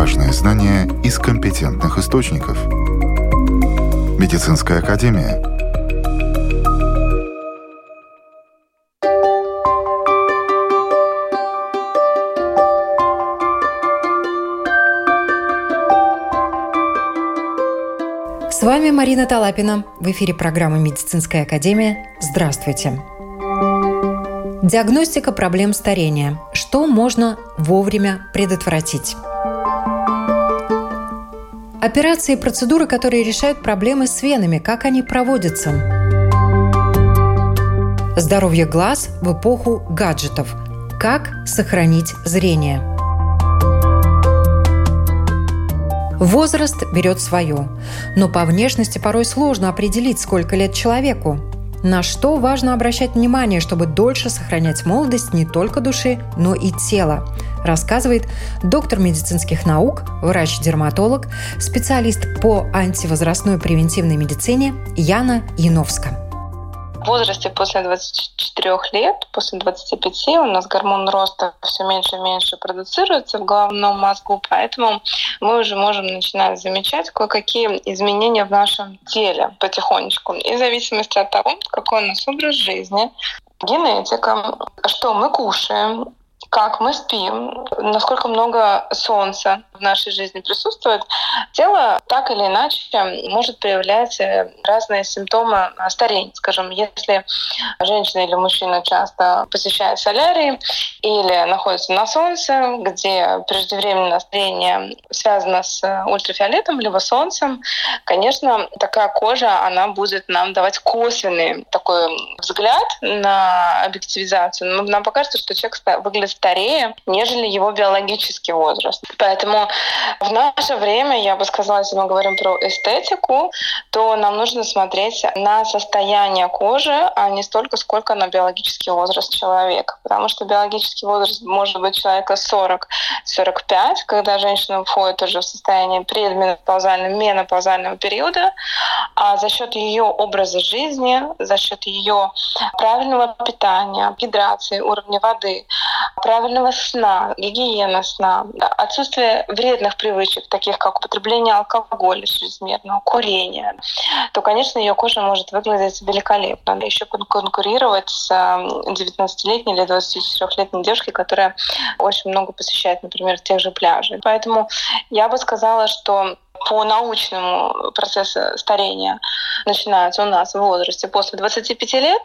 Важные знания из компетентных источников. Медицинская академия. С вами Марина Талапина. В эфире программы «Медицинская академия». Здравствуйте. Диагностика проблем старения. Что можно вовремя предотвратить? Операции и процедуры, которые решают проблемы с венами, как они проводятся? Здоровье глаз в эпоху гаджетов. Как сохранить зрение? Возраст берет свое, но по внешности порой сложно определить, сколько лет человеку. На что важно обращать внимание, чтобы дольше сохранять молодость не только души, но и тела, рассказывает доктор медицинских наук, врач-дерматолог, специалист по антивозрастной превентивной медицине Яна Яновска. В возрасте после 24 лет, после 25 у нас гормон роста все меньше и меньше продуцируется в головном мозгу, поэтому мы уже можем начинать замечать кое-какие изменения в нашем теле потихонечку. И в зависимости от того, какой у нас образ жизни, генетика, что мы кушаем, как мы спим, насколько много солнца в нашей жизни присутствует, тело так или иначе может проявлять э, разные симптомы старения. Скажем, если женщина или мужчина часто посещает солярий или находится на солнце, где преждевременное старение связано с ультрафиолетом либо солнцем, конечно, такая кожа, она будет нам давать косвенный такой взгляд на объективизацию. Нам покажется, что человек выглядит старее, нежели его биологический возраст. Поэтому в наше время, я бы сказала, если мы говорим про эстетику, то нам нужно смотреть на состояние кожи, а не столько, сколько на биологический возраст человека. Потому что биологический возраст может быть человека 40-45, когда женщина входит уже в состояние предменопаузального, менопаузального периода, а за счет ее образа жизни, за счет ее правильного питания, гидрации, уровня воды, правильного сна, гигиены сна, отсутствие вредных привычек, таких как употребление алкоголя чрезмерного, курения, то, конечно, ее кожа может выглядеть великолепно. Еще конкурировать с 19-летней или 24-летней девушкой, которая очень много посещает, например, тех же пляжей. Поэтому я бы сказала, что по научному процессу старения начинается у нас в возрасте после 25 лет,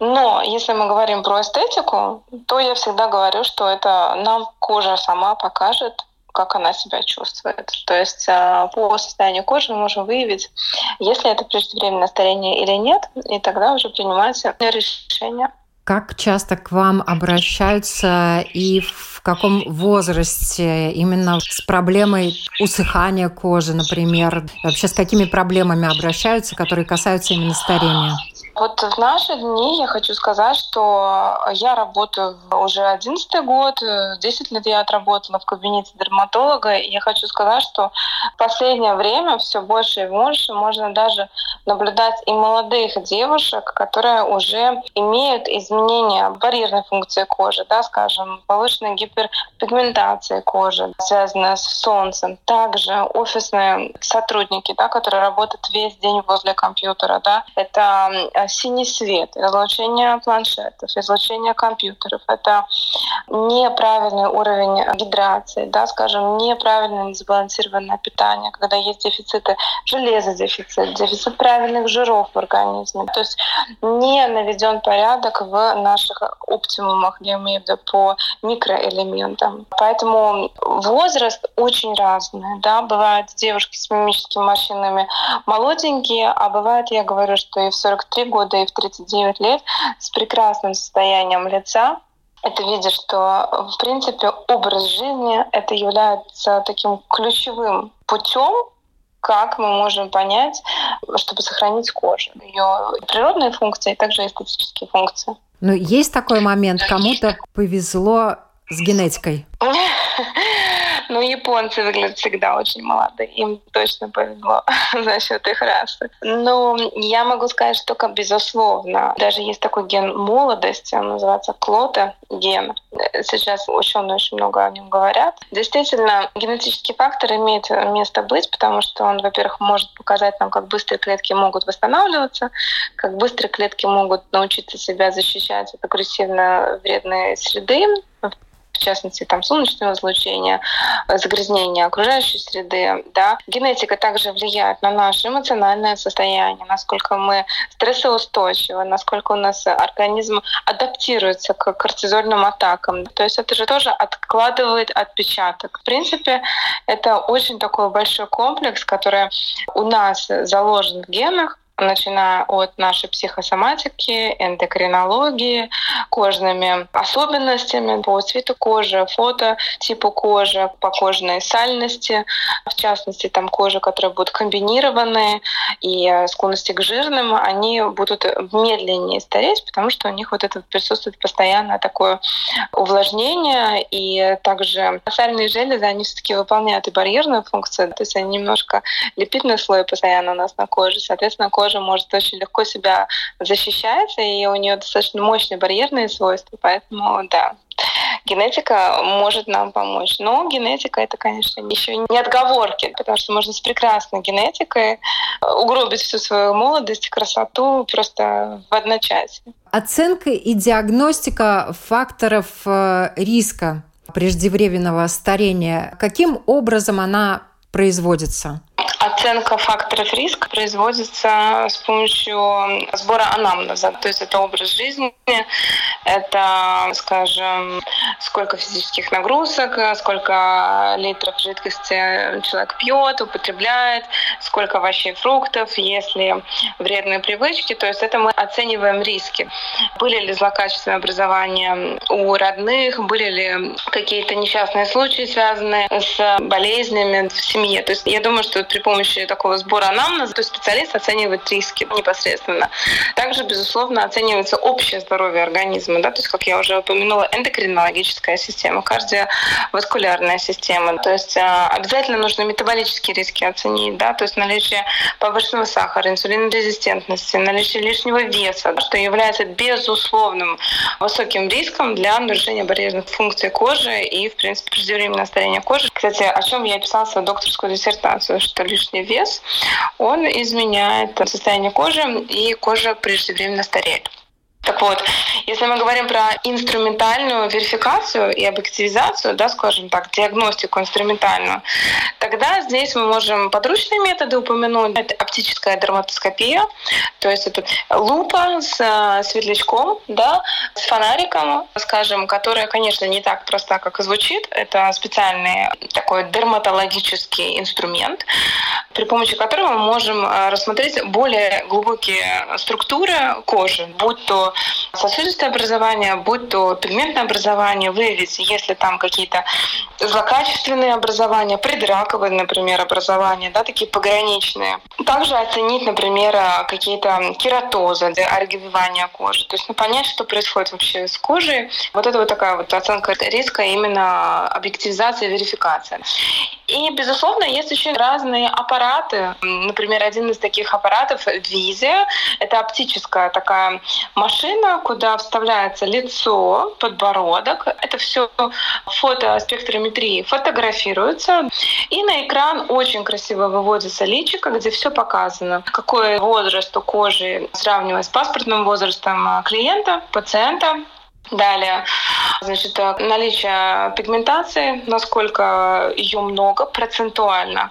но если мы говорим про эстетику, то я всегда говорю, что это нам кожа сама покажет, как она себя чувствует. То есть а, по состоянию кожи мы можем выявить, если это преждевременное старение или нет, и тогда уже принимать решение. Как часто к вам обращаются и в каком возрасте именно с проблемой усыхания кожи, например? Вообще с какими проблемами обращаются, которые касаются именно старения? Вот в наши дни я хочу сказать, что я работаю уже 11 год, 10 лет я отработала в кабинете дерматолога, и я хочу сказать, что в последнее время все больше и больше можно даже наблюдать и молодых девушек, которые уже имеют изменения барьерной функции кожи, да, скажем, повышенная гиперпигментация кожи, связанная с солнцем. Также офисные сотрудники, да, которые работают весь день возле компьютера, да, это синий свет, излучение планшетов, излучение компьютеров. Это неправильный уровень гидрации, да, скажем, неправильное сбалансированное питание, когда есть дефициты железа, дефицит, дефицит правильных жиров в организме. То есть не наведен порядок в наших оптимумах, я имею в виду по микроэлементам. Поэтому возраст очень разный. Да? Бывают девушки с мимическими морщинами молоденькие, а бывает, я говорю, что и в 43 года, и в 39 лет с прекрасным состоянием лица. Это видишь, что в принципе образ жизни это является таким ключевым путем как мы можем понять, чтобы сохранить кожу, ее природные функции, и также эстетические функции. Но есть такой момент, кому-то повезло с генетикой. Ну, японцы выглядят всегда очень молодые. Им точно повезло за счет их расы. Но я могу сказать, что, как безусловно, даже есть такой ген молодости, он называется клота ген. Сейчас ученые очень много о нем говорят. Действительно, генетический фактор имеет место быть, потому что он, во-первых, может показать нам, как быстро клетки могут восстанавливаться, как быстро клетки могут научиться себя защищать от агрессивно вредной среды, частности, там, солнечного излучения, загрязнения окружающей среды. Да. Генетика также влияет на наше эмоциональное состояние, насколько мы стрессоустойчивы, насколько у нас организм адаптируется к кортизольным атакам. То есть это же тоже откладывает отпечаток. В принципе, это очень такой большой комплекс, который у нас заложен в генах, начиная от нашей психосоматики, эндокринологии, кожными особенностями по цвету кожи, фото типу кожи, по кожной сальности, в частности, там кожи, которые будут комбинированные, и э, склонности к жирным, они будут медленнее стареть, потому что у них вот это присутствует постоянно такое увлажнение, и также сальные железы, они все-таки выполняют и барьерную функцию, то есть они немножко липидный слой постоянно у нас на коже, соответственно, кожа кожа может очень легко себя защищать, и у нее достаточно мощные барьерные свойства, поэтому да, генетика может нам помочь. Но генетика это, конечно, еще не отговорки, потому что можно с прекрасной генетикой угробить всю свою молодость, красоту просто в одночасье. Оценка и диагностика факторов э, риска преждевременного старения, каким образом она производится? Оценка факторов риска производится с помощью сбора анамнеза. То есть это образ жизни, это, скажем, сколько физических нагрузок, сколько литров жидкости человек пьет, употребляет, сколько овощей и фруктов, если вредные привычки. То есть это мы оцениваем риски. Были ли злокачественные образования у родных, были ли какие-то несчастные случаи, связанные с болезнями в семье. То есть я думаю, что при помощи такого сбора анамнеза, то есть специалист оценивает риски непосредственно. Также, безусловно, оценивается общее здоровье организма, да, то есть, как я уже упомянула, эндокринологическая система, кардиоваскулярная система. То есть а, обязательно нужно метаболические риски оценить, да, то есть наличие повышенного сахара, инсулинорезистентности, наличие лишнего веса, что является безусловным высоким риском для нарушения барьерных функций кожи и, в принципе, преждевременное старение кожи. Кстати, о чем я писала свою докторскую диссертацию, что лишний вес, он изменяет состояние кожи, и кожа преждевременно стареет. Так вот, если мы говорим про инструментальную верификацию и объективизацию, да, скажем так, диагностику инструментальную, тогда здесь мы можем подручные методы упомянуть. Это оптическая дерматоскопия, то есть это лупа с э, светлячком, да, с фонариком, скажем, которая, конечно, не так проста, как и звучит. Это специальный такой дерматологический инструмент, при помощи которого мы можем э, рассмотреть более глубокие структуры кожи, будь то сосудистое образование, будь то пигментное образование, выявить, если там какие-то злокачественные образования, предраковые, например, образования, да, такие пограничные. Также оценить, например, какие-то кератозы, оргивание кожи. То есть ну, понять, что происходит вообще с кожей. Вот это вот такая вот оценка риска, именно объективизация верификация. И, безусловно, есть еще разные аппараты. Например, один из таких аппаратов — визия. Это оптическая такая машина, куда вставляется лицо, подбородок. Это все фотоспектрометрии фотографируется. И на экран очень красиво выводится личико, где все показано. Какой возраст у кожи, сравнивая с паспортным возрастом клиента, пациента. Далее, значит, э, наличие пигментации, насколько ее много процентуально,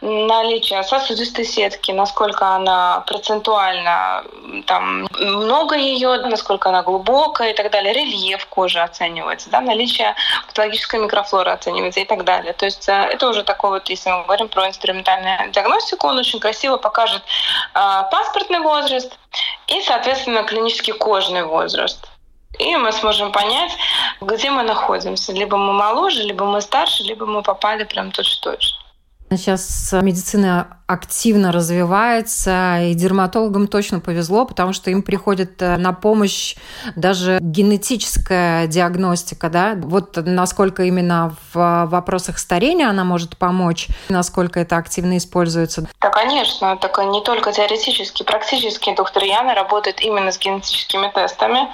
наличие сосудистой сетки, насколько она процентуально, там, много ее, насколько она глубокая и так далее, рельеф кожи оценивается, да, наличие патологической микрофлоры оценивается и так далее. То есть э, это уже такой вот, если мы говорим про инструментальную диагностику, он очень красиво покажет э, паспортный возраст и, соответственно, клинический кожный возраст. И мы сможем понять, где мы находимся. Либо мы моложе, либо мы старше, либо мы попали прям точь-в-точь. Сейчас медицина активно развивается, и дерматологам точно повезло, потому что им приходит э, на помощь даже генетическая диагностика, да, вот насколько именно в вопросах старения она может помочь, насколько это активно используется. Да, конечно, так не только теоретически, практически доктор Яна работает именно с генетическими тестами,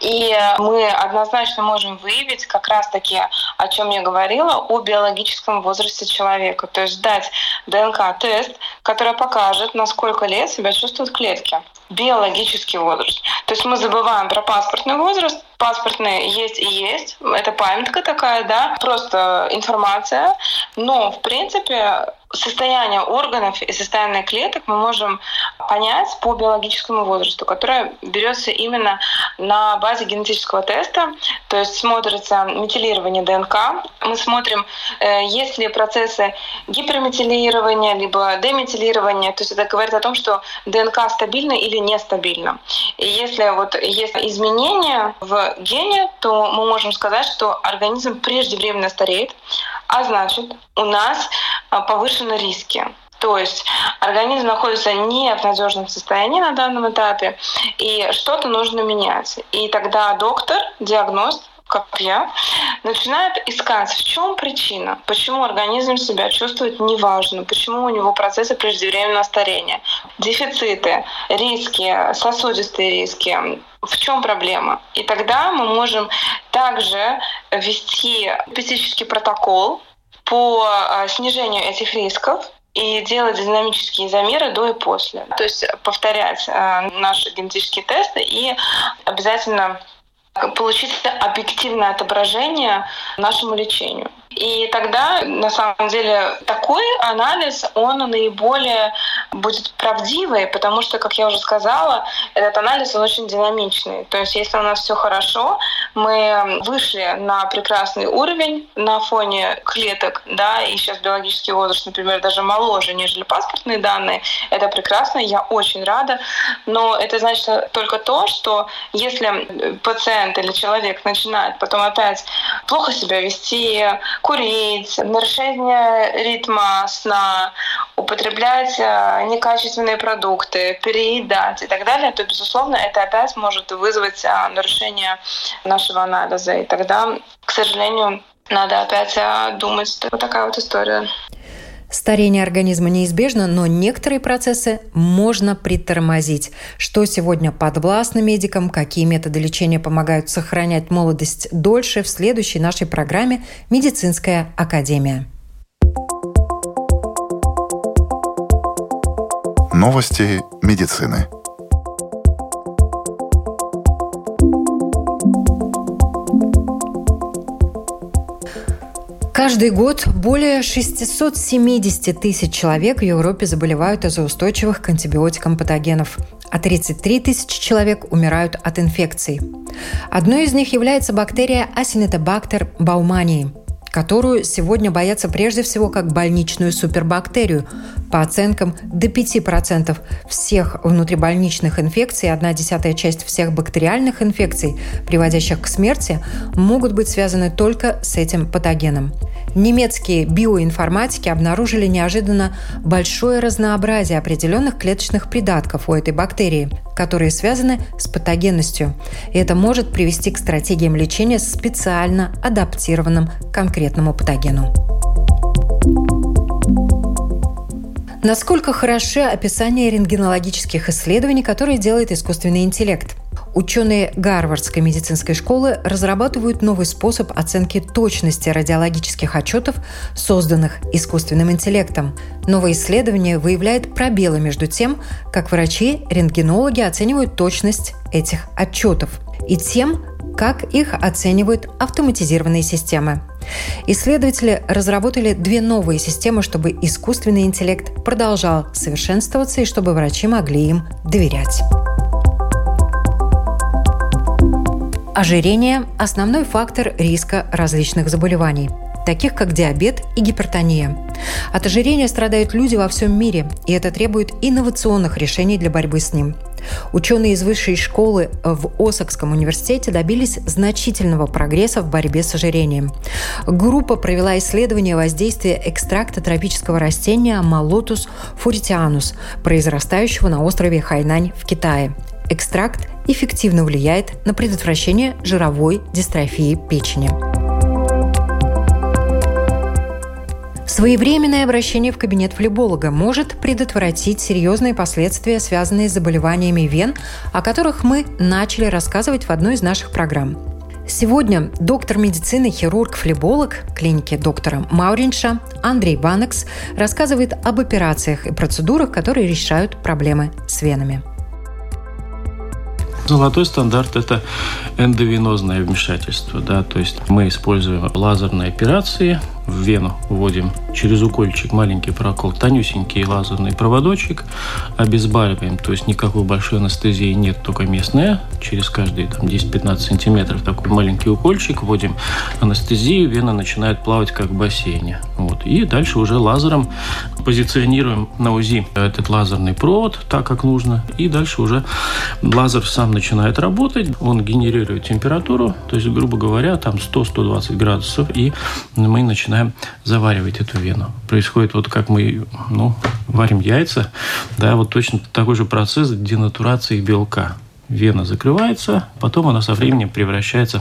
и мы однозначно можем выявить как раз-таки, о чем я говорила, о биологическом возрасте человека, то есть дать ДНК-тест, который покажет, на сколько лет себя чувствуют клетки биологический возраст. То есть мы забываем про паспортный возраст. Паспортный есть и есть. Это памятка такая, да, просто информация. Но, в принципе, состояние органов и состояние клеток мы можем понять по биологическому возрасту, которое берется именно на базе генетического теста, то есть смотрится метилирование ДНК, мы смотрим, э, есть ли процессы гиперметилирования, либо деметилирования, то есть это говорит о том, что ДНК стабильна или нестабильна. И если вот есть изменения в гене, то мы можем сказать, что организм преждевременно стареет, а значит, у нас а, повышены риски. То есть организм находится не в надежном состоянии на данном этапе, и что-то нужно менять. И тогда доктор, диагност, как я, начинает искать, в чем причина, почему организм себя чувствует неважно, почему у него процессы преждевременного старения, дефициты, риски, сосудистые риски, в чем проблема? И тогда мы можем также ввести специфический протокол по а, снижению этих рисков и делать динамические замеры до и после. То есть повторять а, наши генетические тесты и обязательно получить объективное отображение нашему лечению. И тогда, на самом деле, такой анализ, он наиболее будет правдивый, потому что, как я уже сказала, этот анализ, он очень динамичный. То есть, если у нас все хорошо, мы вышли на прекрасный уровень на фоне клеток, да, и сейчас биологический возраст, например, даже моложе, нежели паспортные данные, это прекрасно, я очень рада, но это значит только то, что если пациент или человек начинает потом опять плохо себя вести, курить, нарушение ритма сна, употреблять э, некачественные продукты, переедать и так далее, то, безусловно, это опять может вызвать э, нарушение нашего анализа. И тогда, к сожалению, надо опять э, думать. Вот такая вот история. Старение организма неизбежно, но некоторые процессы можно притормозить. Что сегодня подвластно медикам, какие методы лечения помогают сохранять молодость дольше в следующей нашей программе «Медицинская академия». Новости медицины. Каждый год более 670 тысяч человек в Европе заболевают из-за устойчивых к антибиотикам патогенов, а 33 тысячи человек умирают от инфекций. Одной из них является бактерия Acinetobacter baumannii, которую сегодня боятся прежде всего как больничную супербактерию. По оценкам, до 5% всех внутрибольничных инфекций, одна десятая часть всех бактериальных инфекций, приводящих к смерти, могут быть связаны только с этим патогеном. Немецкие биоинформатики обнаружили неожиданно большое разнообразие определенных клеточных придатков у этой бактерии, которые связаны с патогенностью. И это может привести к стратегиям лечения специально адаптированным к конкретному патогену. Насколько хороши описания рентгенологических исследований, которые делает искусственный интеллект? Ученые Гарвардской медицинской школы разрабатывают новый способ оценки точности радиологических отчетов, созданных искусственным интеллектом. Новое исследование выявляет пробелы между тем, как врачи, рентгенологи оценивают точность этих отчетов, и тем, как их оценивают автоматизированные системы. Исследователи разработали две новые системы, чтобы искусственный интеллект продолжал совершенствоваться и чтобы врачи могли им доверять. Ожирение – основной фактор риска различных заболеваний таких как диабет и гипертония. От ожирения страдают люди во всем мире, и это требует инновационных решений для борьбы с ним. Ученые из высшей школы в Осакском университете добились значительного прогресса в борьбе с ожирением. Группа провела исследование воздействия экстракта тропического растения Mallotus furetianus, произрастающего на острове Хайнань в Китае. Экстракт эффективно влияет на предотвращение жировой дистрофии печени. Своевременное обращение в кабинет флеболога может предотвратить серьезные последствия, связанные с заболеваниями вен, о которых мы начали рассказывать в одной из наших программ. Сегодня доктор медицины, хирург, флеболог клиники доктора Мауринша Андрей Банекс рассказывает об операциях и процедурах, которые решают проблемы с венами. Золотой стандарт – это эндовенозное вмешательство. Да? То есть мы используем лазерные операции, в вену вводим через укольчик маленький прокол, тонюсенький лазерный проводочек, обезболиваем, то есть никакой большой анестезии нет, только местная, через каждые там, 10-15 сантиметров такой маленький укольчик, вводим анестезию, вена начинает плавать как в бассейне. Вот. И дальше уже лазером позиционируем на УЗИ этот лазерный провод так, как нужно, и дальше уже лазер сам начинает работать, он генерирует температуру, то есть, грубо говоря, там 100-120 градусов, и мы начинаем начинаем заваривать эту вену. Происходит вот как мы ну, варим яйца, да, вот точно такой же процесс денатурации белка вена закрывается, потом она со временем превращается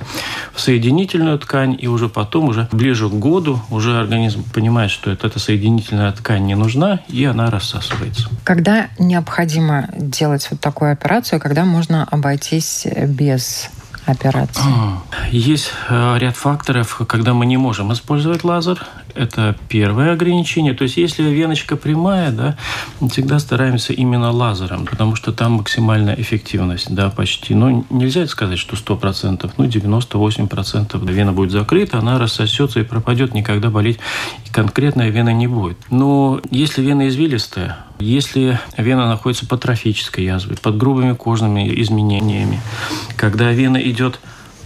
в соединительную ткань, и уже потом, уже ближе к году, уже организм понимает, что это, эта соединительная ткань не нужна, и она рассасывается. Когда необходимо делать вот такую операцию, когда можно обойтись без операции? Есть э, ряд факторов, когда мы не можем использовать лазер. Это первое ограничение. То есть, если веночка прямая, да, всегда стараемся именно лазером, потому что там максимальная эффективность, да, почти. Ну, нельзя сказать, что 100%, ну, 98% вена будет закрыта, она рассосется и пропадет, никогда болеть конкретная вена не будет. Но если вена извилистая, если вена находится под трофической язвой, под грубыми кожными изменениями, когда вена идет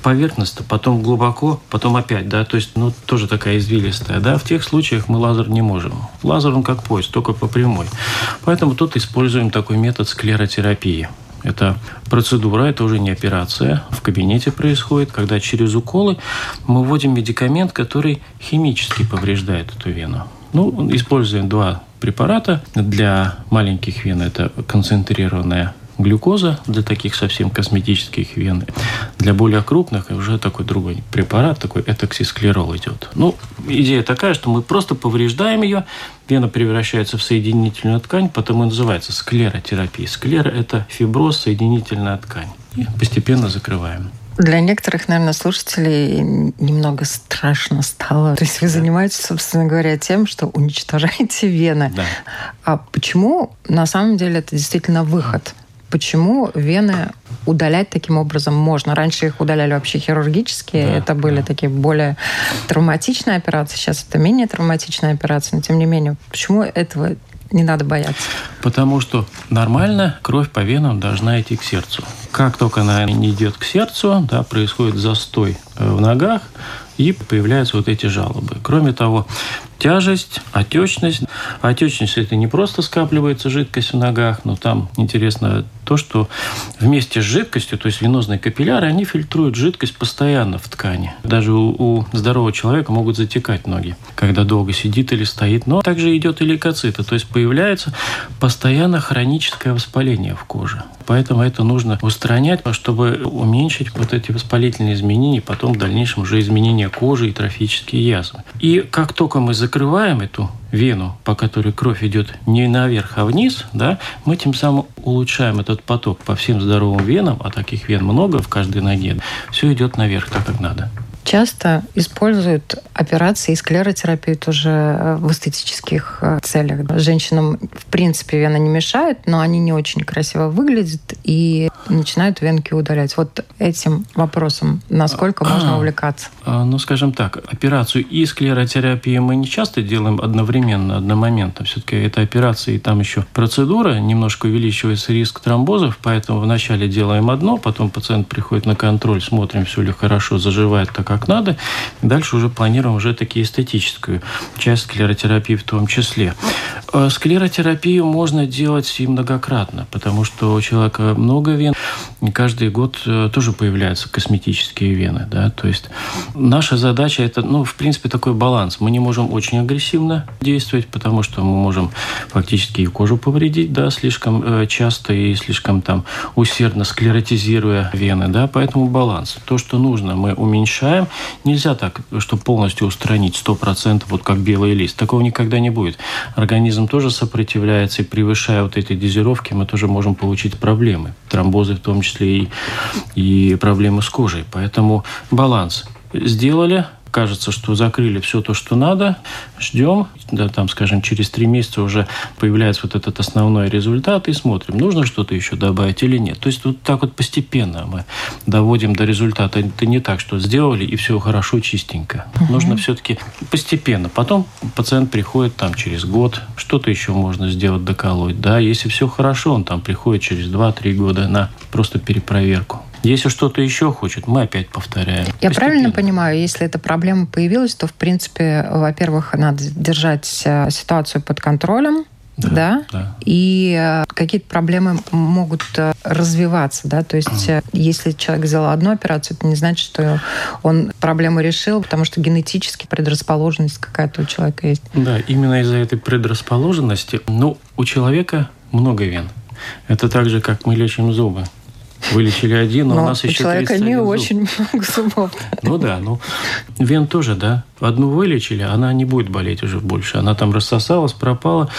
поверхностно, потом глубоко, потом опять, да, то есть, ну, тоже такая извилистая, да, в тех случаях мы лазер не можем. Лазер, он как поезд, только по прямой. Поэтому тут используем такой метод склеротерапии. Это процедура, это уже не операция, в кабинете происходит, когда через уколы мы вводим медикамент, который химически повреждает эту вену. Ну, используем два препарата. Для маленьких вен это концентрированная глюкоза для таких совсем косметических вен. Для более крупных уже такой другой препарат, такой этоксисклерол идет. Ну, идея такая, что мы просто повреждаем ее, вена превращается в соединительную ткань, потому и называется склеротерапия. Склера – это фиброз, соединительная ткань. И постепенно закрываем. Для некоторых, наверное, слушателей немного страшно стало. То есть вы занимаетесь, собственно говоря, тем, что уничтожаете вены. Да. А почему на самом деле это действительно выход? Почему вены удалять таким образом можно. Раньше их удаляли вообще хирургически, да, это были да. такие более травматичные операции, сейчас это менее травматичные операции, но тем не менее, почему этого не надо бояться? Потому что нормально кровь по венам должна идти к сердцу. Как только она не идет к сердцу, да, происходит застой э, в ногах, и появляются вот эти жалобы. Кроме того, тяжесть, отечность. Отечность – это не просто скапливается жидкость в ногах, но там интересно то, что вместе с жидкостью, то есть венозные капилляры, они фильтруют жидкость постоянно в ткани. Даже у, у здорового человека могут затекать ноги, когда долго сидит или стоит. Но также идет и лейкоциты, то есть появляется постоянно хроническое воспаление в коже. Поэтому это нужно устранять, чтобы уменьшить вот эти воспалительные изменения, потом в дальнейшем уже изменения кожи и трофические язвы. И как только мы закрываем эту вену, по которой кровь идет не наверх, а вниз, да, мы тем самым улучшаем этот поток по всем здоровым венам, а таких вен много в каждой ноге, все идет наверх так, как надо часто используют операции и склеротерапию тоже э, в эстетических э, целях. Женщинам, в принципе, вена не мешает, но они не очень красиво выглядят и начинают венки удалять. Вот этим вопросом, насколько можно увлекаться? А, ну, скажем так, операцию и склеротерапию мы не часто делаем одновременно, одномоментно. Все-таки это операция и там еще процедура, немножко увеличивается риск тромбозов, поэтому вначале делаем одно, потом пациент приходит на контроль, смотрим, все ли хорошо, заживает так, как надо. Дальше уже планируем уже такие эстетическую часть склеротерапии в том числе. Э, склеротерапию можно делать и многократно, потому что у человека много вен. Каждый год э, тоже появляются косметические вены. Да? То есть наша задача – это, ну, в принципе, такой баланс. Мы не можем очень агрессивно действовать, потому что мы можем фактически и кожу повредить да, слишком э, часто и слишком там усердно склеротизируя вены. Да? Поэтому баланс. То, что нужно, мы уменьшаем. Нельзя так, чтобы полностью устранить 100%, вот как белый лист. Такого никогда не будет. Организм тоже сопротивляется, и превышая вот эти дозировки, мы тоже можем получить проблемы. Тромбозы в том числе и, и проблемы с кожей. Поэтому баланс. Сделали, кажется, что закрыли все то, что надо, ждем, да, там, скажем, через три месяца уже появляется вот этот основной результат и смотрим, нужно что-то еще добавить или нет. То есть вот так вот постепенно мы доводим до результата. Это не так, что сделали и все хорошо, чистенько. Угу. Нужно все-таки постепенно. Потом пациент приходит там через год, что-то еще можно сделать, доколоть. Да, если все хорошо, он там приходит через 2-3 года на просто перепроверку. Если что-то еще хочет, мы опять повторяем. Я правильно понимаю, если эта проблема появилась, то, в принципе, во-первых, надо держать э, ситуацию под контролем, да, да? да. И э, какие-то проблемы могут э, развиваться, да, то есть mm. если человек сделал одну операцию, это не значит, что он проблему решил, потому что генетически предрасположенность какая-то у человека есть. Да, именно из-за этой предрасположенности, ну, у человека много вен. Это так же, как мы лечим зубы. Вылечили один, но, но у нас у еще человека не зуб. очень много зубов. Ну да, ну вен тоже, да. Одну вылечили, она не будет болеть уже больше. Она там рассосалась, пропала.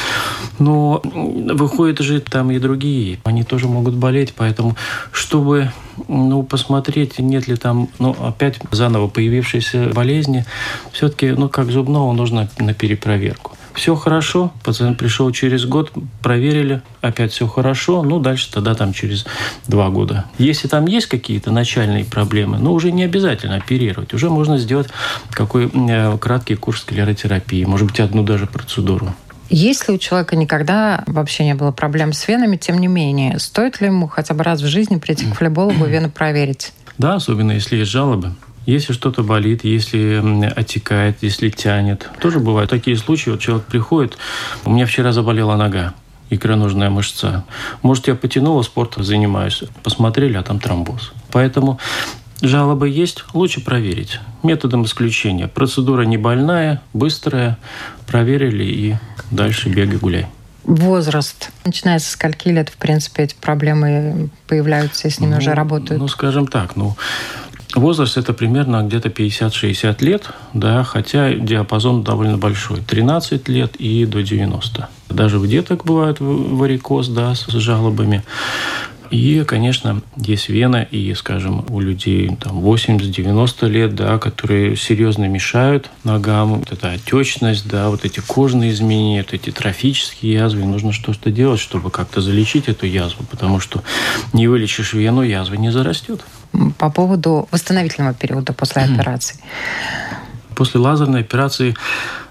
Но выходят же там и другие. Они тоже могут болеть, поэтому чтобы ну, посмотреть, нет ли там, ну, опять заново появившейся болезни, все-таки, ну, как зубного, нужно на перепроверку. Все хорошо, пациент пришел через год, проверили, опять все хорошо, ну дальше тогда там через два года. Если там есть какие-то начальные проблемы, ну уже не обязательно оперировать, уже можно сделать какой э, краткий курс склеротерапии, может быть одну даже процедуру. Если у человека никогда вообще не было проблем с венами, тем не менее, стоит ли ему хотя бы раз в жизни прийти к флебологу и вены проверить? Да, особенно если есть жалобы. Если что-то болит, если отекает, если тянет. Тоже бывают такие случаи. Вот человек приходит, у меня вчера заболела нога икроножная мышца. Может, я потянула, спортом занимаюсь. Посмотрели, а там тромбоз. Поэтому жалобы есть, лучше проверить. Методом исключения. Процедура не больная, быстрая. Проверили и дальше бегай, гуляй. Возраст. Начиная со скольки лет, в принципе, эти проблемы появляются, и с ними ну, уже работают? Ну, скажем так, ну, Возраст это примерно где-то 50-60 лет, да, хотя диапазон довольно большой, 13 лет и до 90. Даже в деток бывает варикоз, да, с жалобами. И, конечно, есть вена, и, скажем, у людей там 80-90 лет, да, которые серьезно мешают ногам. Вот эта отечность, да, вот эти кожные изменения, вот эти трофические язвы. Нужно что-то делать, чтобы как-то залечить эту язву, потому что не вылечишь вену, язва не зарастет. По поводу восстановительного периода после операции. После лазерной операции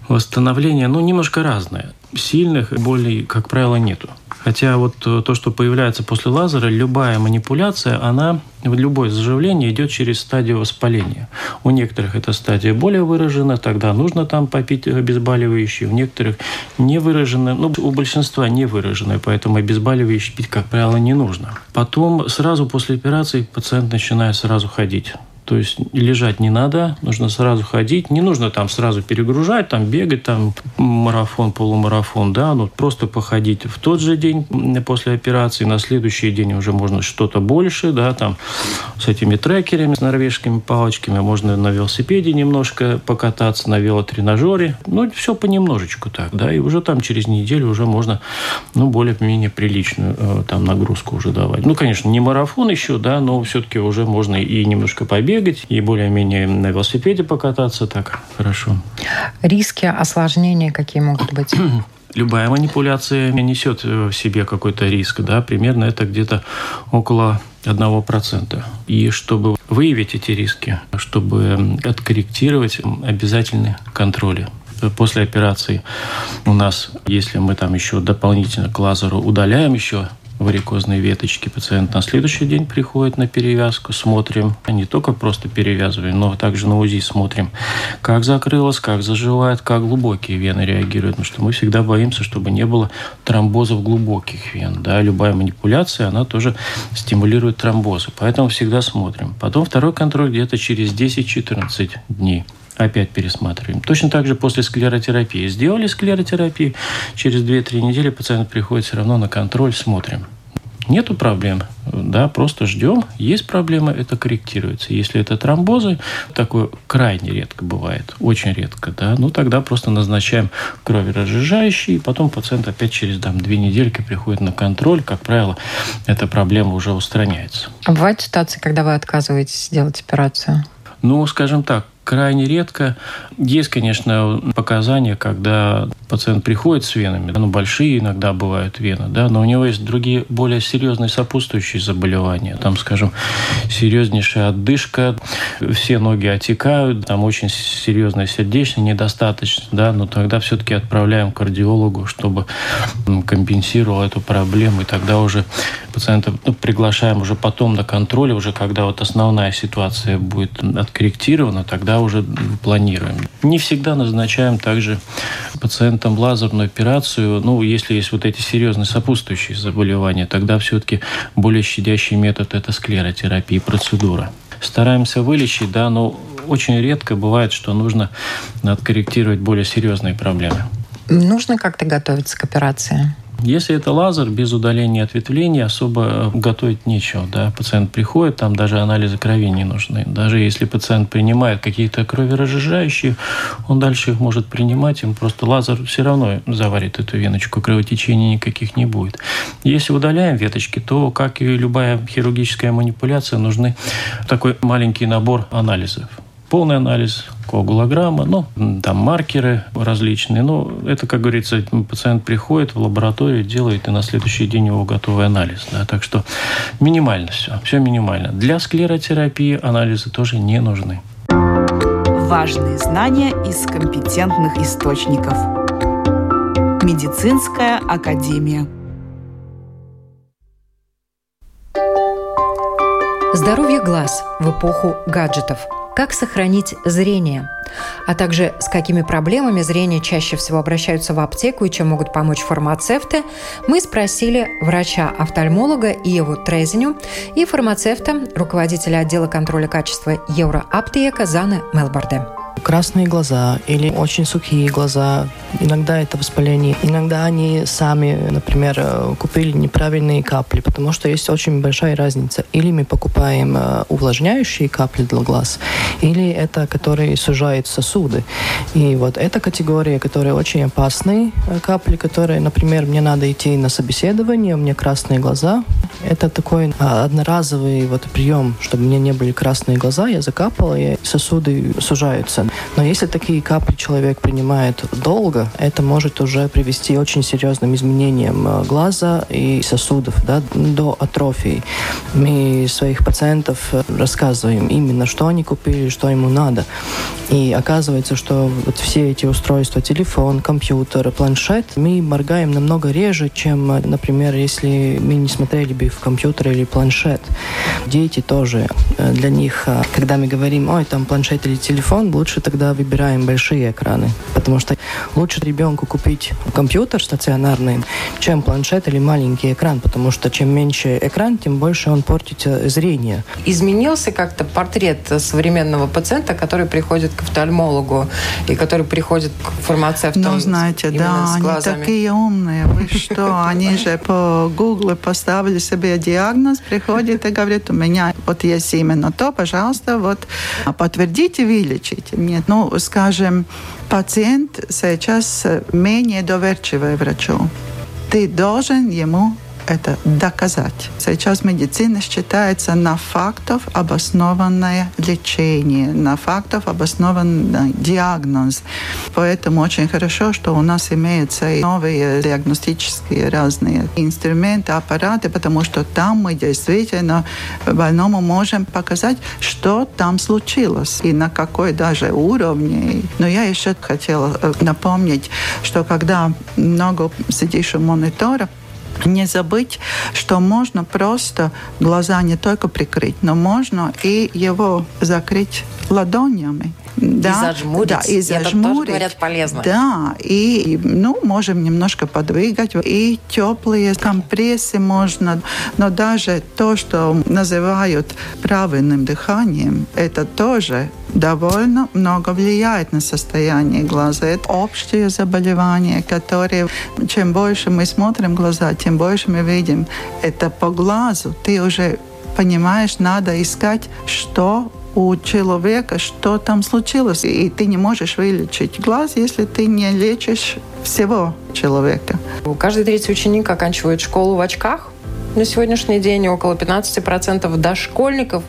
восстановление, ну, немножко разное. Сильных болей, как правило, нету. Хотя вот э, то, что появляется после лазера, любая манипуляция, она, любое заживление идет через стадию воспаления. У некоторых эта стадия более выражена, тогда нужно там попить обезболивающие. У некоторых не выражена, ну, у большинства не выраженная, поэтому обезболивающие пить, как правило, не нужно. Потом сразу после операции пациент начинает сразу ходить. То есть лежать не надо, нужно сразу ходить. Не нужно там сразу перегружать, там бегать, там марафон, полумарафон, да, ну просто походить в тот же день после операции, на следующий день уже можно что-то больше, да, там с этими трекерами, с норвежскими палочками, можно на велосипеде немножко покататься, на велотренажере, ну все понемножечку так, да, и уже там через неделю уже можно, ну, более-менее приличную э, там нагрузку уже давать. Ну, конечно, не марафон еще, да, но все-таки уже можно и немножко побегать, побегать и более-менее на велосипеде покататься так хорошо. Риски, осложнения какие могут быть? Любая манипуляция несет в себе какой-то риск, да, примерно это где-то около 1%. И чтобы выявить эти риски, чтобы откорректировать, обязательны контроли после операции у нас, если мы там еще дополнительно к лазеру удаляем еще варикозной веточки. Пациент на следующий день приходит на перевязку, смотрим, не только просто перевязываем, но также на УЗИ смотрим, как закрылось, как заживает, как глубокие вены реагируют. Потому что мы всегда боимся, чтобы не было тромбозов глубоких вен. Да? Любая манипуляция, она тоже стимулирует тромбозы. Поэтому всегда смотрим. Потом второй контроль где-то через 10-14 дней опять пересматриваем. Точно так же после склеротерапии. Сделали склеротерапию, через 2-3 недели пациент приходит все равно на контроль, смотрим. Нету проблем, да, просто ждем. Есть проблема, это корректируется. Если это тромбозы, такое крайне редко бывает, очень редко, да, ну тогда просто назначаем кроверазжижающий, и потом пациент опять через там, две недельки приходит на контроль. Как правило, эта проблема уже устраняется. А бывают ситуации, когда вы отказываетесь сделать операцию? Ну, скажем так, крайне редко. Есть, конечно, показания, когда пациент приходит с венами, ну, большие иногда бывают вены, да, но у него есть другие более серьезные сопутствующие заболевания. Там, скажем, серьезнейшая отдышка, все ноги отекают, там очень серьезная сердечная недостаточность, да, но тогда все-таки отправляем к кардиологу, чтобы компенсировал эту проблему, и тогда уже пациента ну, приглашаем уже потом на контроль, уже когда вот основная ситуация будет откорректирована, тогда уже планируем. Не всегда назначаем также пациентам лазерную операцию, ну, если есть вот эти серьезные сопутствующие заболевания, тогда все-таки более щадящий метод – это склеротерапия, процедура. Стараемся вылечить, да, но очень редко бывает, что нужно откорректировать более серьезные проблемы. Нужно как-то готовиться к операции? Если это лазер без удаления ответвлений, особо готовить нечего. Да? Пациент приходит, там даже анализы крови не нужны. Даже если пациент принимает какие-то кроверазжижающие, он дальше их может принимать, им просто лазер все равно заварит эту веночку, кровотечений никаких не будет. Если удаляем веточки, то, как и любая хирургическая манипуляция, нужны такой маленький набор анализов полный анализ коагулограмма, ну, там маркеры различные. Но это, как говорится, пациент приходит в лабораторию, делает, и на следующий день его готовый анализ. Да, так что минимально все, все минимально. Для склеротерапии анализы тоже не нужны. Важные знания из компетентных источников. Медицинская академия. Здоровье глаз в эпоху гаджетов – как сохранить зрение, а также с какими проблемами зрения чаще всего обращаются в аптеку и чем могут помочь фармацевты, мы спросили врача-офтальмолога Иеву Трезиню и фармацевта, руководителя отдела контроля качества Евроаптека Заны Мелборде красные глаза или очень сухие глаза. Иногда это воспаление. Иногда они сами, например, э, купили неправильные капли, потому что есть очень большая разница. Или мы покупаем э, увлажняющие капли для глаз, или это, которые сужают сосуды. И вот эта категория, которые очень опасные э, капли, которые, например, мне надо идти на собеседование, у меня красные глаза. Это такой одноразовый вот прием, чтобы у меня не были красные глаза, я закапала, и сосуды сужаются. Но если такие капли человек принимает долго, это может уже привести к очень серьезным изменениям э, глаза и сосудов да, до атрофии. Мы своих пациентов э, рассказываем именно, что они купили, что ему надо. И оказывается, что вот все эти устройства, телефон, компьютер, планшет, мы моргаем намного реже, чем, э, например, если мы не смотрели бы в компьютер или планшет. Дети тоже. Для них, когда мы говорим, ой, там планшет или телефон, лучше тогда выбираем большие экраны. Потому что лучше ребенку купить компьютер стационарный, чем планшет или маленький экран. Потому что чем меньше экран, тем больше он портит э, зрение. Изменился как-то портрет современного пациента, который приходит к офтальмологу и который приходит к фармацевту? Ну, знаете, да, они такие умные. Вы что? Они же по Гуглу поставили себе диагноз, приходят и говорят, у меня вот есть именно то, пожалуйста, вот подтвердите, вылечите. Нет. Ну, скажем, пациент сейчас менее доверчивый врачу. Ты должен ему это доказать. Сейчас медицина считается на фактов обоснованное лечение, на фактов обоснованный диагноз. Поэтому очень хорошо, что у нас имеются новые диагностические разные инструменты, аппараты, потому что там мы действительно больному можем показать, что там случилось и на какой даже уровне. Но я еще хотела э, напомнить, что когда много сидишь у монитора, не забыть, что можно просто глаза не только прикрыть, но можно и его закрыть ладонями. Да, и зажмурить. Да, и зажмурить. Это тоже, говорят, полезно. Да, и, ну, можем немножко подвигать. И теплые компрессы можно. Но даже то, что называют правильным дыханием, это тоже довольно много влияет на состояние глаза. Это общее заболевание, которое чем больше мы смотрим глаза, тем больше мы видим. Это по глазу. Ты уже понимаешь, надо искать, что у человека, что там случилось. И ты не можешь вылечить глаз, если ты не лечишь всего человека. Каждый третий ученик оканчивает школу в очках. На сегодняшний день около 15% дошкольников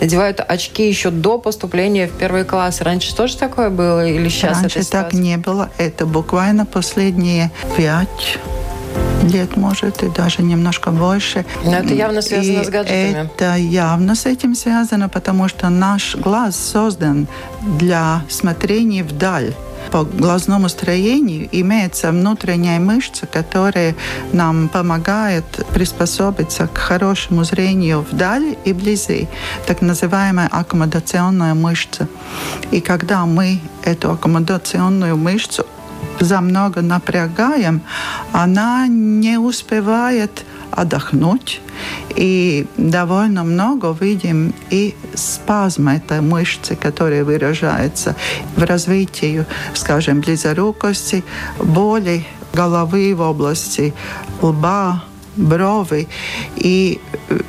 надевают очки еще до поступления в первый класс. Раньше тоже такое было или сейчас Раньше это так не было. Это буквально последние пять лет, может, и даже немножко больше. Но это явно связано и с гаджетами. Это явно с этим связано, потому что наш глаз создан для смотрения вдаль по глазному строению имеется внутренняя мышца, которая нам помогает приспособиться к хорошему зрению вдали и вблизи, так называемая аккомодационная мышца. И когда мы эту аккомодационную мышцу за много напрягаем, она не успевает отдохнуть. И довольно много видим и спазма этой мышцы, которая выражается в развитии, скажем, близорукости, боли головы в области лба, брови. И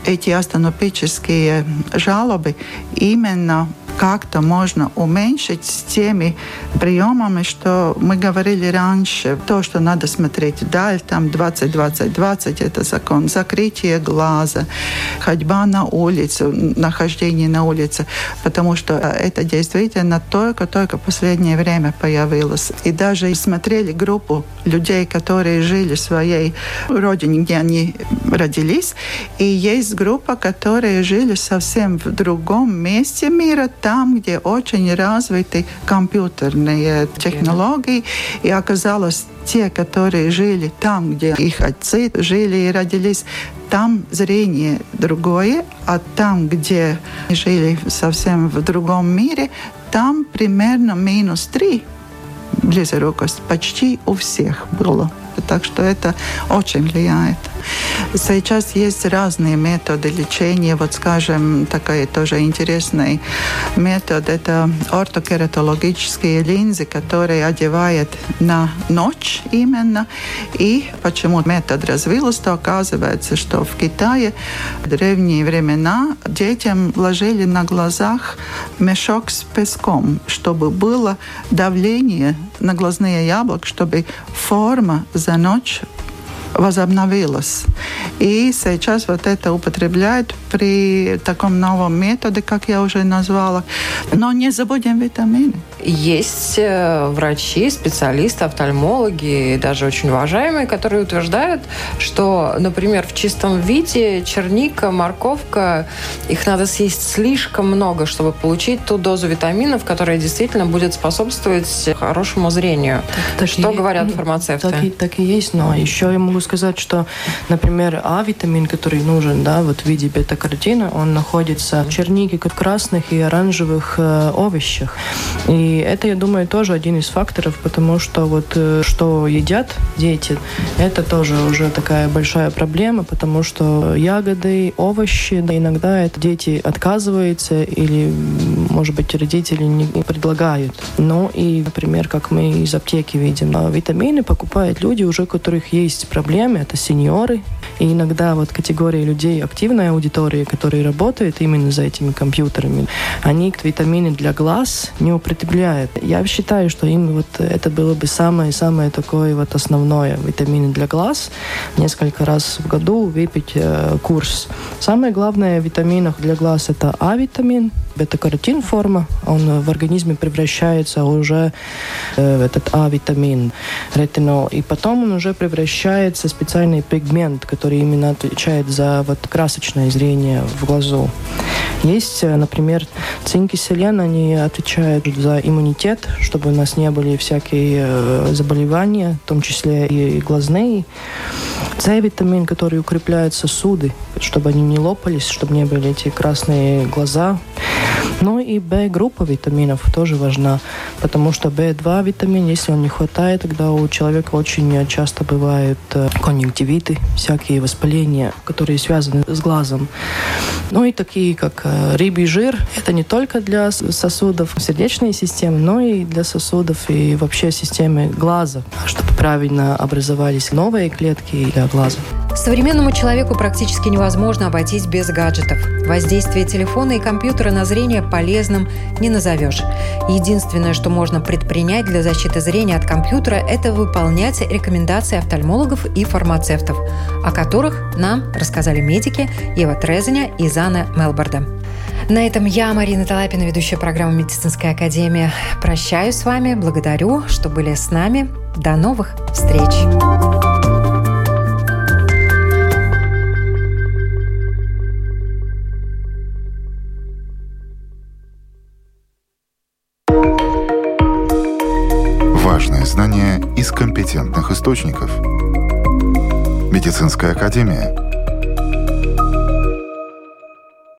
эти астенопические жалобы именно как-то можно уменьшить с теми приемами, что мы говорили раньше. То, что надо смотреть вдаль, там 20-20-20, это закон. Закрытие глаза, ходьба на улицу, нахождение на улице, потому что это действительно только-только последнее время появилось. И даже смотрели группу людей, которые жили в своей родине, где они родились, и есть группа, которые жили совсем в другом месте мира, там, где очень развиты компьютерные технологии. И оказалось, те, которые жили там, где их отцы жили и родились, там зрение другое, а там, где жили совсем в другом мире, там примерно минус три близорукость почти у всех было. Так что это очень влияет. Сейчас есть разные методы лечения. Вот, скажем, такой тоже интересный метод – это ортокератологические линзы, которые одевают на ночь именно. И почему метод развился, то оказывается, что в Китае в древние времена детям ложили на глазах мешок с песком, чтобы было давление на глазные яблоки, чтобы форма за ночь возобновилась. И сейчас вот это употребляют при таком новом методе, как я уже назвала. Но не забудем витамины. Есть э, врачи, специалисты, офтальмологи, даже очень уважаемые, которые утверждают, что, например, в чистом виде черника, морковка, их надо съесть слишком много, чтобы получить ту дозу витаминов, которая действительно будет способствовать хорошему зрению. Так, что и, говорят фармацевты? Так и, так и есть, но еще я могу сказать, что, например, А-витамин, который нужен да, вот в виде бета-каротина, он находится в чернике, в красных и оранжевых э, овощах. И это, я думаю, тоже один из факторов, потому что вот э, что едят дети, это тоже уже такая большая проблема, потому что ягоды, овощи, да, иногда это дети отказываются или, может быть, родители не предлагают. Ну и, например, как мы из аптеки видим, а витамины покупают люди уже, у которых есть проблемы, это сеньоры, и иногда вот категория людей, активная аудитория, которые работают именно за этими компьютерами, они витамины для глаз не употребляют. Я считаю, что им вот это было бы самое-самое такое вот основное витамины для глаз. Несколько раз в году выпить э, курс. Самое главное в витаминах для глаз это А-витамин, бета-каротин форма, он в организме превращается уже э, в этот А-витамин, ретинол, и потом он уже превращается в специальный пигмент, который именно отвечает за вот красочное зрение в глазу. Есть, э, например, цинк и селен, они отвечают за иммунитет, чтобы у нас не были всякие э, заболевания, в том числе и глазные. С-витамин, который укрепляет сосуды, чтобы они не лопались, чтобы не были эти красные глаза. Ну и В-группа витаминов тоже важна, потому что В2 витамин, если он не хватает, тогда у человека очень часто бывают э, конъюнктивиты, всякие воспаления, которые связаны с глазом. Ну и такие, как э, рыбий жир, это не только для сосудов сердечной системы, но и для сосудов и вообще системы глаза, чтобы правильно образовались новые клетки для глаза. Современному человеку практически невозможно обойтись без гаджетов. Воздействие телефона и компьютера на зрение полезным не назовешь. Единственное, что можно предпринять для защиты зрения от компьютера, это выполнять рекомендации офтальмологов и фармацевтов, о которых нам рассказали медики Ева Трезеня и Зана Мелборда. На этом я, Марина Талапина, ведущая программы «Медицинская академия», прощаюсь с вами. Благодарю, что были с нами. До новых встреч! Компетентных источников. Медицинская академия –